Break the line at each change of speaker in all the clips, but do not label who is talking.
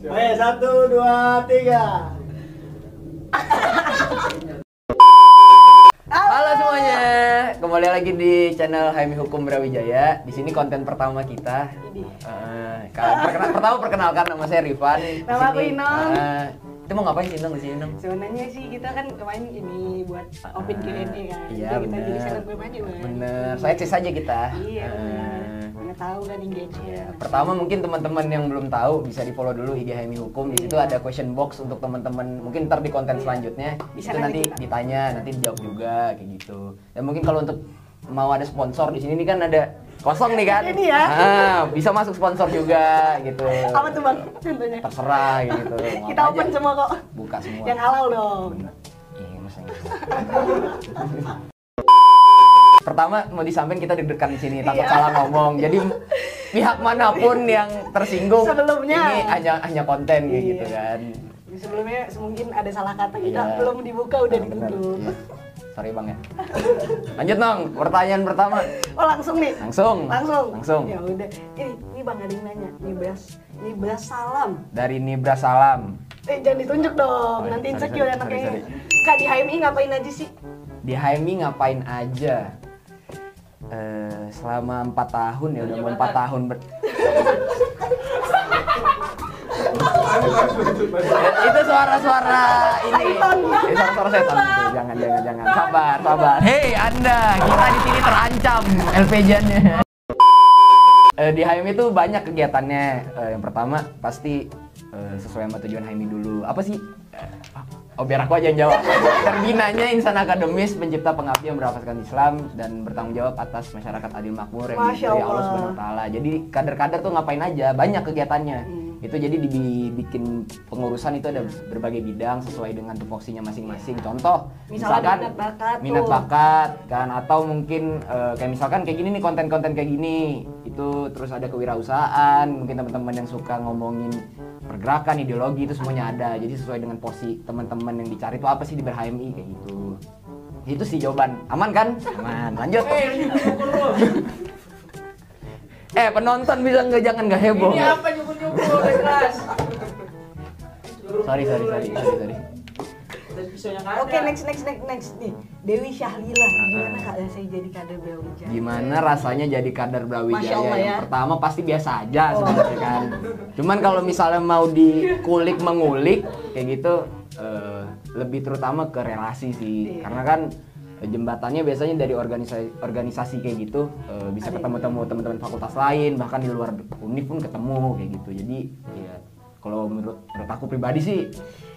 Oke, satu, dua, tiga.
Halo semuanya, kembali lagi di channel Haimi Hukum Brawijaya. Di sini konten pertama kita. Eh, kalian perkena- pertama perkenalkan nama saya Rifan.
Nama aku Inong.
eh, itu mau ngapain sih Inong di sini Inong?
Sebenarnya sih kita kan kemarin ini buat open Q&A kan.
Iya
Jadi kita jadi
bener.
selebgram aja.
Bener, saya eksis aja kita.
Iya. Tahu kan engage
Ya, pertama mungkin teman-teman yang belum tahu bisa di follow dulu IG Haimi Hukum. Di situ
Iya.
ada question box untuk teman-teman. Mungkin ntar di konten selanjutnya
Bisa
itu
nanti kita-
ditanya, nanti dijawab juga kayak gitu. Dan mungkin kalau untuk mau ada sponsor di sini nih kan ada kosong nih kan.
Ini ya.
Ah, bisa masuk sponsor juga gitu.
Apa tuh bang? Contohnya.
Terserah gitu. Mau
Kita open
aja.
semua kok.
Buka semua.
Yang halal dong.
Bener. Iya. Pertama mau disampaikan kita deg-degan di sini takut
Iya.
salah ngomong. Jadi pihak mana pun yang tersinggung
Sebelumnya.
ini hanya hanya konten kayak
Iya.
gitu kan.
Sebelumnya mungkin ada salah kata kita
Iya.
belum dibuka udah
Nah,
ditutup.
Iya. Sorry bang ya. Lanjut dong, pertanyaan pertama.
Oh langsung nih.
Langsung.
Langsung.
Langsung.
Ya udah. Ini, ini bang ada yang nanya. Nibras, Nibras salam.
Dari Nibra Salam.
Eh jangan ditunjuk dong.
Oh,
Nanti insecure anaknya. Kak di HMI ngapain aja sih?
Di HMI ngapain aja? Eh, selama empat tahun ya udah mau empat tahun ber... itu suara-suara ini. Suara-suara setan itu jangan jangan jangan. Sabar sabar. Hei anda kita di sini terancam LPJ-nya Eh, di HMI itu banyak kegiatannya. Eh, yang pertama pasti sesuai sama tujuan HMI dulu. Apa sih Oh biar aku aja yang jawab. Terbinanya insan akademis, pencipta pengabdian berafaskan Islam dan bertanggung jawab atas masyarakat adil makmur yang
Masya
diberi Allah. Subhanahu taala. Jadi kader-kader tuh ngapain aja? Banyak kegiatannya.
Hmm.
Itu jadi dibikin pengurusan itu ada berbagai bidang sesuai dengan tupoksinya masing-masing. Contoh,
Misalnya minat bakat
minat bakat kan atau mungkin eh, kayak misalkan kayak gini nih konten-konten kayak gini. Itu terus ada kewirausahaan, mungkin teman-teman yang suka ngomongin pergerakan, ideologi itu semuanya ada. Jadi sesuai dengan posisi teman-teman yang dicari itu apa sih di BerHMI kayak gitu. Itu sih jawaban. Aman kan? Aman. Lanjut. eh, penonton bisa nggak jangan nggak heboh.
Ini apa nyukur-nyukur udah kelas.
Sorry, sorry, sorry, sorry, sorry.
Pisaunya nggak ada.
Oke next next next next nih Dewi Syahlila gimana kak saya jadi kader Brawijaya?
Gimana rasanya jadi kader
Masya
Brawijaya?
Allah
Yang
ya.
pertama pasti biasa aja
Oh.
sebenarnya kan. Cuman kalau misalnya mau dikulik mengulik kayak gitu eh, lebih terutama ke relasi sih.
Iya.
Karena kan jembatannya biasanya dari organisasi organisasi kayak gitu eh, bisa ketemu-temu teman-teman fakultas lain bahkan di luar univ pun ketemu kayak gitu. Jadi ya kalau menurut menurut aku pribadi sih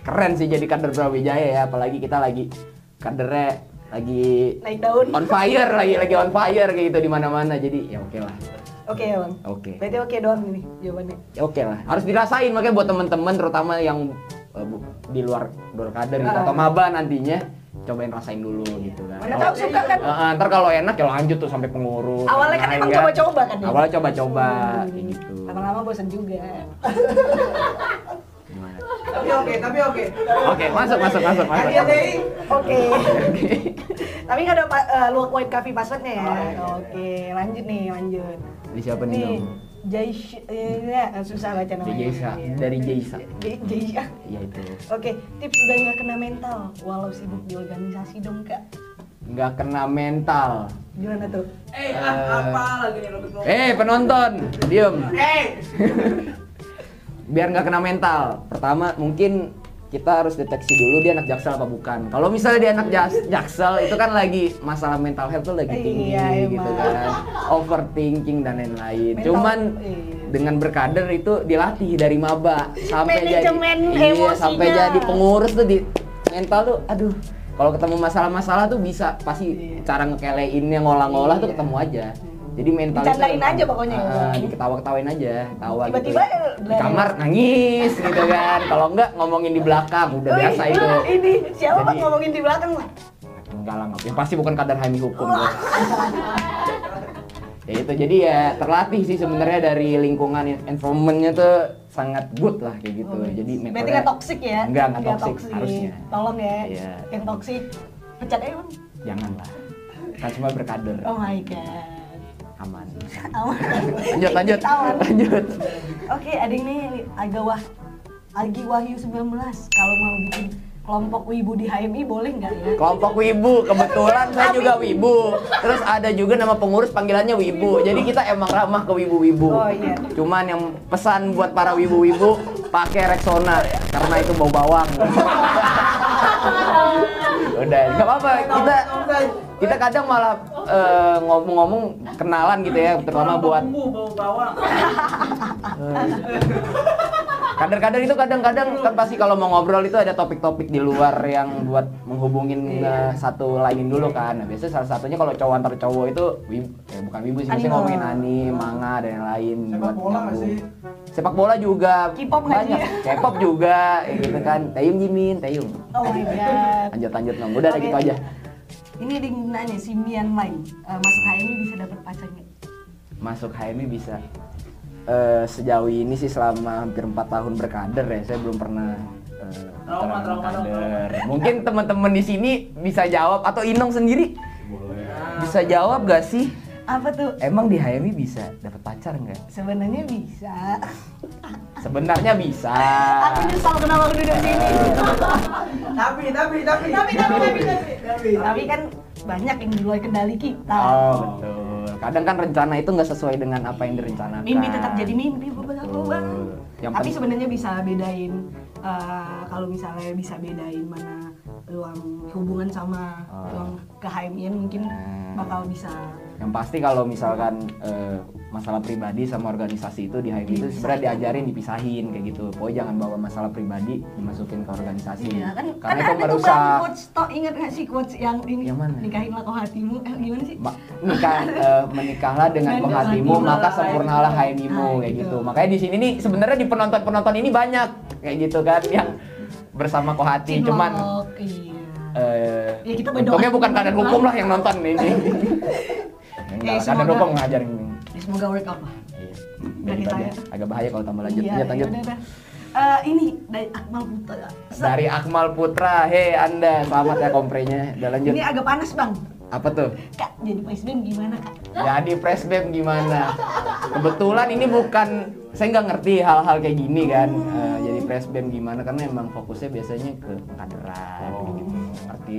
keren sih jadi kader Brawijaya ya apalagi kita lagi kadernya lagi
Naik daun.
on fire lagi lagi on fire kayak gitu di mana-mana jadi ya oke lah
Oke ya bang.
Oke.
Berarti oke doang ini jawabannya.
ya oke lah harus dirasain makanya buat teman-teman terutama yang eh, di luar luar kader gitu,
Ah.
atau maba nantinya cobain rasain dulu gitu kan
Mana
Kalau-
tahu suka kan?
Eh, ntar kalau enak ya lanjut tuh sampai pengurus
Awalnya kan
Nah,
emang
enggak.
coba-coba kan ya?
awalnya coba-coba
Hmm.
kayak gitu
Lama-lama bosan juga.
Gimana?
Tapi oke, tapi oke.
oke masuk masuk masuk masuk
Iya, Dei.
Oke. Tapi nggak ada luak white coffee passwordnya ya. Oke, lanjut nih, lanjut.
Di siapa nih,
Nih,
Dong?
Jaish, eh, ya, susah baca namanya.
Jaisa,
Iya.
dari Jaisa.
Jaisa.
ya itu
Oke, tips biar nggak kena mental walau sibuk di organisasi dong kak.
nggak kena mental
Gimana tuh?
Eh, ah, apa lagi nih Robert?
eh penonton diem
Eh,
biar nggak kena mental pertama mungkin kita harus deteksi dulu dia anak jaksel apa bukan kalau misalnya dia anak jaksel itu kan lagi masalah mental health tuh lagi tinggi
Iya,
gitu
emang.
kan overthinking dan lain-lain cuman
iya.
dengan berkader itu dilatih dari maba sampai
Manajemen
jadi iya, sampai jadi pengurus tuh di mental tuh aduh kalau ketemu masalah-masalah tuh bisa pasti
Iya.
cara ngekeleinnya ngolah-ngolah tuh
Iya.
ketemu aja jadi mental
Dicandain aja pokoknya.
Ah, ah, diketawa-ketawain aja tawa gitu
Tiba-tiba
di kamar nangis gitu kan kalau enggak ngomongin di belakang udah
Wih,
biasa itu
Ini siapa
Jadi-
ngomongin di belakang mah?
enggak lah yang pasti bukan kadar hami hukum ya itu jadi ya terlatih sih sebenarnya dari lingkungan environmentnya tuh sangat good lah kayak gitu
Oh,
jadi
Berarti
metode
nggak toksik ya?
enggak nggak toksik harusnya
Tolong ya.
Iya.
Yang toksik pecat aja bang.
jangan lah kan semua berkader
Oh my god.
Aman
Aman.
lanjut lanjut
Aman.
lanjut
Oke, ada ini nih, agak wah Agi Wahyu 19 kalau mau bikin kelompok wibu di HMI boleh nggak ya?
Kelompok Wibu, kebetulan saya juga Wibu. Terus ada juga nama pengurus panggilannya Wibu. Jadi kita emang ramah ke Wibu-Wibu.
Oh, iya.
Cuman yang pesan buat para Wibu-Wibu pakai Rexona karena itu bau bawang. Udah, nggak apa-apa. Kita kita kadang malah eh, ngomong-ngomong kenalan gitu ya, terutama buat
bawang.
Kadang-kadang itu kadang-kadang kan pasti kalau mau ngobrol itu ada topik-topik di luar yang buat menghubungin eh, satu lain dulu kan. Nah, biasanya salah satunya kalau cowok antar cowok itu wib, eh, bukan wibu sih, biasanya ngomongin anime, manga dan yang lain
Sepak
buat
bola nggak sih?
Sepak bola juga
K-pop nggak
banyak. K-pop juga gitu kan. Tayung Jimin, Tayung.
Oh my god.
Lanjut lanjut Nong. Udah
Oke.
gitu aja.
Ini ada yang nanya si Mian Lain eh, masuk HMI bisa dapat pacar nggak?
Masuk HMI bisa. Eh, sejauh ini sih selama hampir 4 tahun berkader ya, saya belum pernah eh,
Trauma, trauma.
Mungkin teman-teman di sini bisa jawab atau Inong sendiri bisa jawab gak sih?
Apa tuh?
Emang di HMI bisa dapat pacar nggak?
Sebenarnya bisa.
Sebenarnya bisa.
Aku nyesal kenapa aku duduk sini.
Tapi, tapi, tapi.
tapi, tapi, tapi, tapi. Tapi kan banyak yang di luar kendali kita.
Oh betul. Kadang kan rencana itu nggak sesuai dengan apa yang direncanakan.
Mimpi tetap jadi mimpi, beberapa bang.
Yang
Tapi sebenarnya bisa bedain eh, kalau misalnya bisa bedain mana ruang hubungan sama
Oh.
ruang kehamian mungkin
Hmm.
bakal bisa
Yang pasti kalau misalkan eh, masalah pribadi sama organisasi itu di HMI itu sebenarnya diajarin dipisahin kayak gitu. Pokoknya jangan bawa masalah pribadi dimasukin ke organisasi.
Iya kan, kan
Karena itu
ada tuh bang
merusak
quotes toh ingat gak sih quotes yang ini
Yang mana?
nikahinlah kau hatimu eh gimana sih?
Ma- nikah eh, menikahlah dengan
Dengan
hatimu maka
lah,
sempurnalah. HMI-mu
Ah,
kayak
gitu.
gitu. Makanya di sini nih sebenarnya di penonton-penonton ini banyak kayak gitu kan yang bersama kohati
Cinlok,
cuman
iya.
eh
Ya, kita
untungnya bukan
juga.
hukum lah yang nonton ini. Enggak,
Eh, semoga-
hukum ngajarin ini.
Ya, semoga work out lah.
Iya. Agak bahaya kalau tambah lanjut.
Iya,
Lanjut.
Eh, ini dari Akmal Putra.
Dari Akmal Putra, hei Anda, selamat ya komprenya. Udah lanjut.
Ini agak panas bang.
Apa tuh?
Kak, jadi presiden gimana kak?
Jadi presbem gimana? Kebetulan ini bukan saya nggak ngerti hal-hal kayak gini kan. Eh, jadi presbem gimana karena emang fokusnya biasanya ke pengkaderan gitu. Ngerti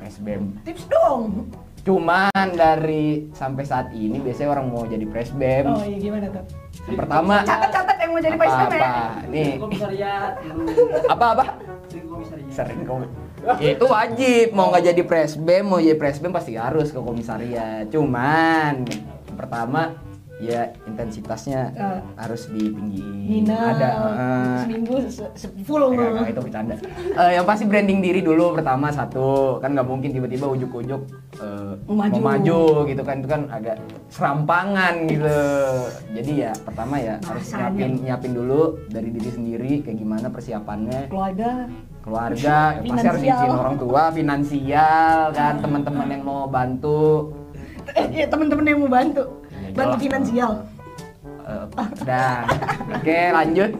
presbem.
Tips dong.
Cuman dari sampai saat ini biasanya orang mau jadi presbem.
Oh iya gimana tuh?
Yang pertama
Catat-catat yang mau jadi
apa,
ya.
apa? Nih,
Komisariat.
apa apa?
Sering komisariat.
Sering. Ya, itu wajib mau nggak jadi presbem mau jadi presbem pasti harus ke komisariat. Cuman pertama ya intensitasnya
Eh.
harus ditinggiin.
Nina
Ada eh,
seminggu se- se-
enggak, itu bercanda. Eh, yang pasti branding diri dulu pertama satu kan nggak mungkin tiba-tiba ujuk-ujuk eh,
Mau maju.
mau maju gitu kan itu kan agak serampangan gitu. Jadi ya pertama ya harus nyiapin nyiapin dulu dari diri sendiri kayak gimana persiapannya
keluarga.
keluarga ya pasti harus izin orang tua finansial kan teman-teman yang mau bantu
Eh, ya teman-teman yang mau bantu. Bantu finansial.
Eh, Udah, oke lanjut.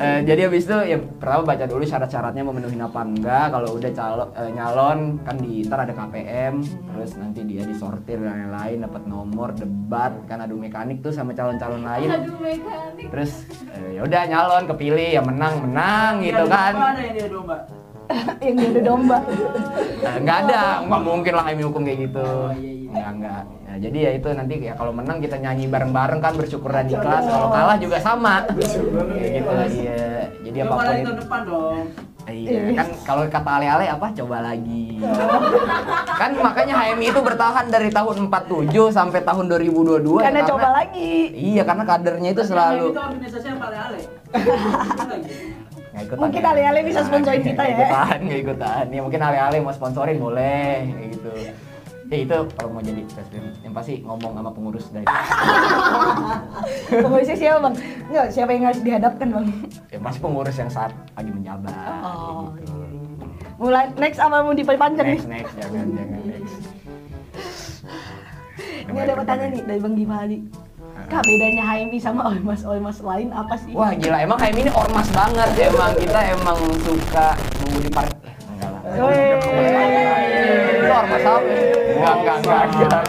Eh, jadi habis itu ya pertama baca dulu syarat-syaratnya memenuhi apa enggak. Kalau udah calon eh, nyalon kan di ntar ada KPM, terus nanti dia disortir dan lain-lain, dapat nomor, debat, kan adu mekanik tuh sama calon-calon lain. Terus eh, ya udah nyalon, kepilih, ya menang menang gitu
Dia
kan.
yang dia domba.
yang diadu domba.
Eh, nggak ada, nggak mungkin lah kami hukum kayak gitu.
Oh, iya, iya.
Nggak nggak. Nah, jadi ya itu nanti ya kalau menang kita nyanyi bareng-bareng kan bersyukur dan ikhlas. Kalau kalah juga sama. Kayak gitu iya. Jadi
apa
pun
lagi
itu.
depan dong.
Iya, kan kalau kata ale-ale apa coba lagi. kan makanya HMI itu bertahan dari tahun 47 sampai tahun 2022 ya,
Karena coba lagi.
Iya, karena kadernya itu selalu
Itu organisasi yang paling ale. Lagi.
Nggak ikutan
Mungkin
ya.
ale-ale bisa sponsorin kita ya.
Ikutan, ikutan. Ya mungkin ale-ale mau sponsorin boleh gitu. Ya itu kalau mau jadi presiden yang pasti ngomong sama pengurus dari
Pengurusnya siapa bang? Enggak, siapa yang harus dihadapkan bang?
yang pasti pengurus yang saat lagi menjabat
Oh,
gitu.
Mulai next apa mau diperpanjang nih?
Next next jangan jangan next.
Ini ada pertanyaan nih dari Bang Gimali. Kak bedanya HMI sama ormas ormas lain apa sih?
Wah gila emang HMI ini ormas banget emang kita emang suka nunggu di park eh, enggak lah itu ormas apa enggak enggak enggak enggak.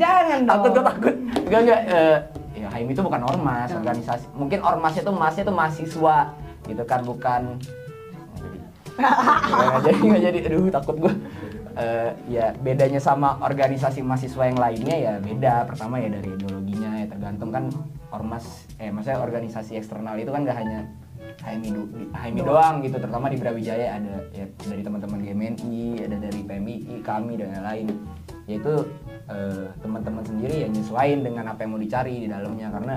Jangan dong.
takut gue takut. Enggak enggak eh, ya HMI itu bukan ormas organisasi. Mungkin ormasnya tuh masnya tuh mahasiswa gitu kan bukan. Nggak jadi. Nggak jadi aduh takut gue Eh, ya bedanya sama organisasi mahasiswa yang lainnya ya beda. Pertama ya dari ideologinya ya tergantung kan ormas eh maksudnya organisasi eksternal itu kan gak hanya HMI, do- HMI doang. gitu terutama di Brawijaya ada ya dari teman-teman GMNI ada dari PMI kami dan lain-lain yaitu eh, teman-teman sendiri yang nyesuaiin dengan apa yang mau dicari di dalamnya. Karena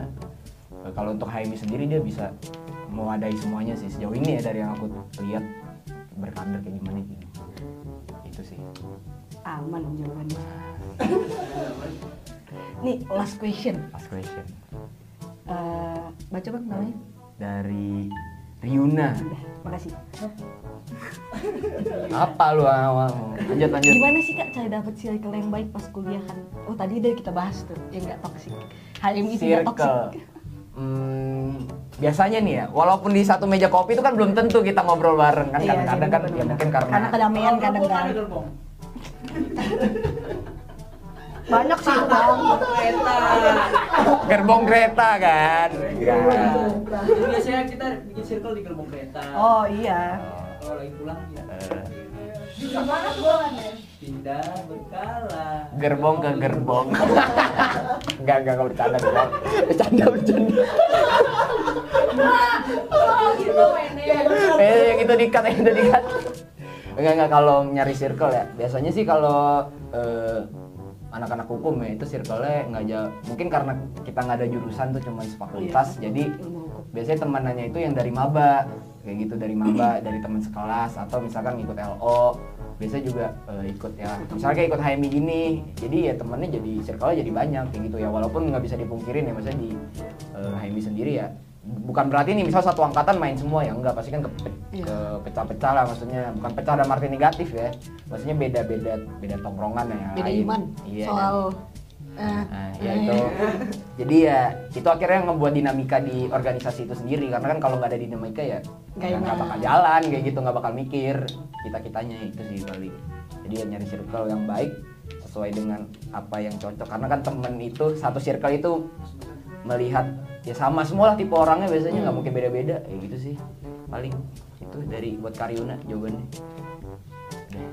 eh, kalau untuk HMI sendiri dia bisa mewadai semuanya sih. Sejauh ini ya dari yang aku lihat berkader kayak gimana gitu itu sih.
Aman jawabannya. Nih last question.
last question.
Eh, baca bang namanya.
Dari Riuna
Udah, makasih.
apa lu awal lanjut lanjut
Gimana sih kak cara dapet circle yang baik pas kuliah kan? Oh tadi udah kita bahas tuh, yang nggak toksik. HMI tidak toksik.
Hmm, biasanya nih ya, walaupun di satu meja kopi itu kan belum tentu kita ngobrol bareng kan
Iya,
kadang-kadang
iya,
kan ya mungkin karena,
Karena kedamaian kadang Banyak sih itu bang.
Kereta.
gerbong kereta kan.
Iya.
Jadi biasanya kita bikin circle di gerbong kereta.
Oh iya.
Kalau lagi pulang ya
Eh,
pindah berkala.
gerbong ke gerbong. enggak enggak enggak bercanda bercanda. Bercanda bercanda. eh yang itu dikat yang itu dikat. Enggak enggak kalau nyari circle ya. Biasanya sih kalau eh, anak-anak hukum ya itu circle-nya nggak jauh. Mungkin karena kita nggak ada jurusan tuh cuma sefakultas, jadi
Ilmu hukum.
biasanya temanannya itu yang dari maba kayak gitu dari maba dari teman sekelas atau misalkan ikut LO biasanya juga eh, ikut ya misalnya kayak ikut HMI gini jadi ya temennya jadi circle jadi banyak kayak gitu ya walaupun nggak bisa dipungkirin ya maksudnya di eh, HMI sendiri ya bukan berarti nih misal satu angkatan main semua ya enggak pasti kan ke,
Iya.
ke- pecah-pecah lah maksudnya bukan pecah dalam arti negatif ya maksudnya beda-beda beda tongkrongan ya
Beda
lain.
iman.
iya
Soal. eh,
Nah, ya itu. Jadi ya itu akhirnya ngebuat dinamika di organisasi itu sendiri karena kan kalau nggak ada dinamika ya
Nggak
bakal jalan kayak gitu nggak bakal mikir kita kitanya itu sih paling. Jadi ya nyari circle yang baik sesuai dengan apa yang cocok karena kan temen itu satu circle itu melihat ya sama semua lah tipe orangnya biasanya nggak mungkin beda-beda kayak gitu sih paling itu dari buat Karyuna jawabannya. Udah.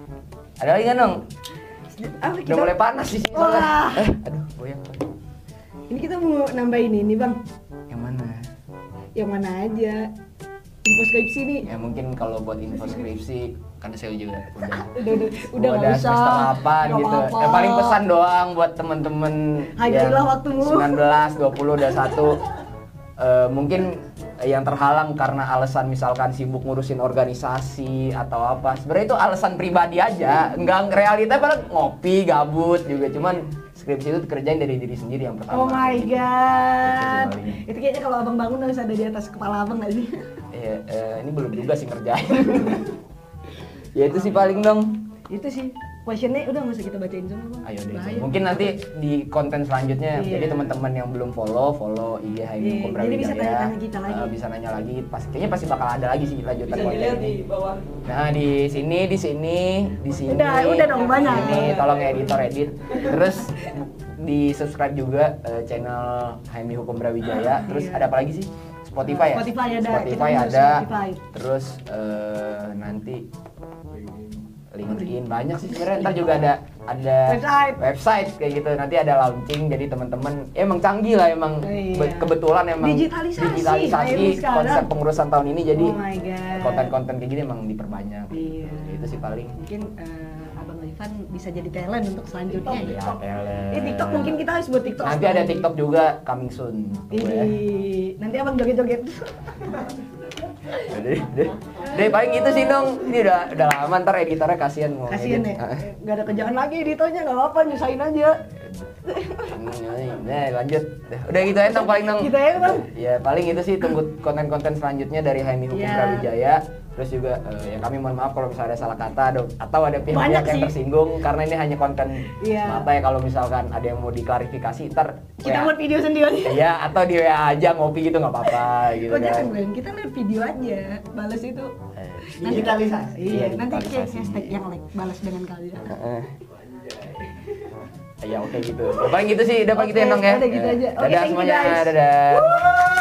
Ada lagi kan dong?
Ah,
Udah
kita,
mulai panas di sini.
Wah.
soalnya. Eh, aduh, goyang.
ini kita mau nambahin ini bang.
Yang mana?
Yang mana aja? Info skripsi nih.
Ya mungkin kalau buat info skripsi kan saya juga udah
Udah udah udah
udah
usah.
semester 8
Nggak
gitu.
apa-apa.
Ya paling pesan doang buat temen-temen
Hargailah waktumu.
19, 20 udah satu Eh, mungkin yang terhalang karena alasan misalkan sibuk ngurusin organisasi atau apa sebenarnya itu alasan pribadi aja nggak realita padahal ngopi gabut juga cuman skripsi itu kerjain dari diri sendiri yang pertama
Oh my
Gitu
god.
paling.
Itu kayaknya kalau abang bangun harus ada di atas kepala abang nggak sih?
Iya, eh, ini belum juga sih ngerjain. ya itu sih paling dong.
Itu sih. Questionnya udah nggak usah kita bacain semua bang.
Ayo deh.
Bahaya.
Mungkin nanti di konten selanjutnya.
Iya.
Jadi teman-teman yang belum follow, follow IG Hayu
Iya,
Hukum
jadi bisa tanya-tanya kita lagi.
Eh, bisa nanya lagi. Pas kayaknya pasti bakal ada lagi sih lanjutan
Bisa
konten ini.
di bawah.
Nah di sini, di sini, di sini.
Udah, udah dong, banyak.
Ini tolong editor edit. Terus di subscribe juga eh, channel HMI Hukum Brawijaya. Terus
Iya.
ada apa lagi sih? Spotify ya?
Spotify ada,
Spotify ada.
Spotify.
Terus eh, nanti LinkedIn banyak sih sebenarnya. Ntar juga ada ada
Website.
website kayak gitu. Nanti ada launching. Jadi teman-teman ya emang canggih lah emang
Iya.
Be- kebetulan emang
Digitalisasi,
digitalisasi konsep pengurusan tahun ini jadi
Oh
konten-konten kayak gini emang diperbanyak.
Iya.
Ya, itu sih paling.
Mungkin eh, abang Ivan bisa jadi talent untuk selanjutnya.
Ya,
ya.
elah.
Eh TikTok mungkin kita harus buat TikTok.
Nanti ada TikTok juga coming soon.
Ih, nanti abang joget-joget.
Deh, deh. Deh, paling gitu sih dong. Ini udah udah lama ntar editornya kasihan mau.
Kasian
edit.
ya.
Ah.
Gak ada kerjaan lagi editornya nggak apa-apa nyusahin aja.
Nah, lanjut. Dah, Udah gitu aja dong paling dong.
Gitu aja, Bang.
Ya, paling itu sih tunggu konten-konten selanjutnya dari HMI Hukum. Brawijaya. Terus juga eh, ya kami mohon maaf kalau misalnya ada salah kata atau, atau ada pihak-pihak yang tersinggung karena ini hanya konten
Iya.
semata ya kalau misalkan ada yang mau diklarifikasi ntar
Kita buat video sendiri.
Iya, atau di WA aja ngopi gitu nggak apa-apa gitu
Oh
kan.
jangan Bang, kita lihat video aja, balas itu.
Eh,
Digitalisasi.
Iya,
Iya,
nanti kayak hashtag yang like balas dengan kalian.
Heeh. Ya oke gitu. Ya, paling gitu sih, udah paling gitu ya Nong ya.
udah gitu aja.
Dadah
you,
semuanya,
guys.
dadah.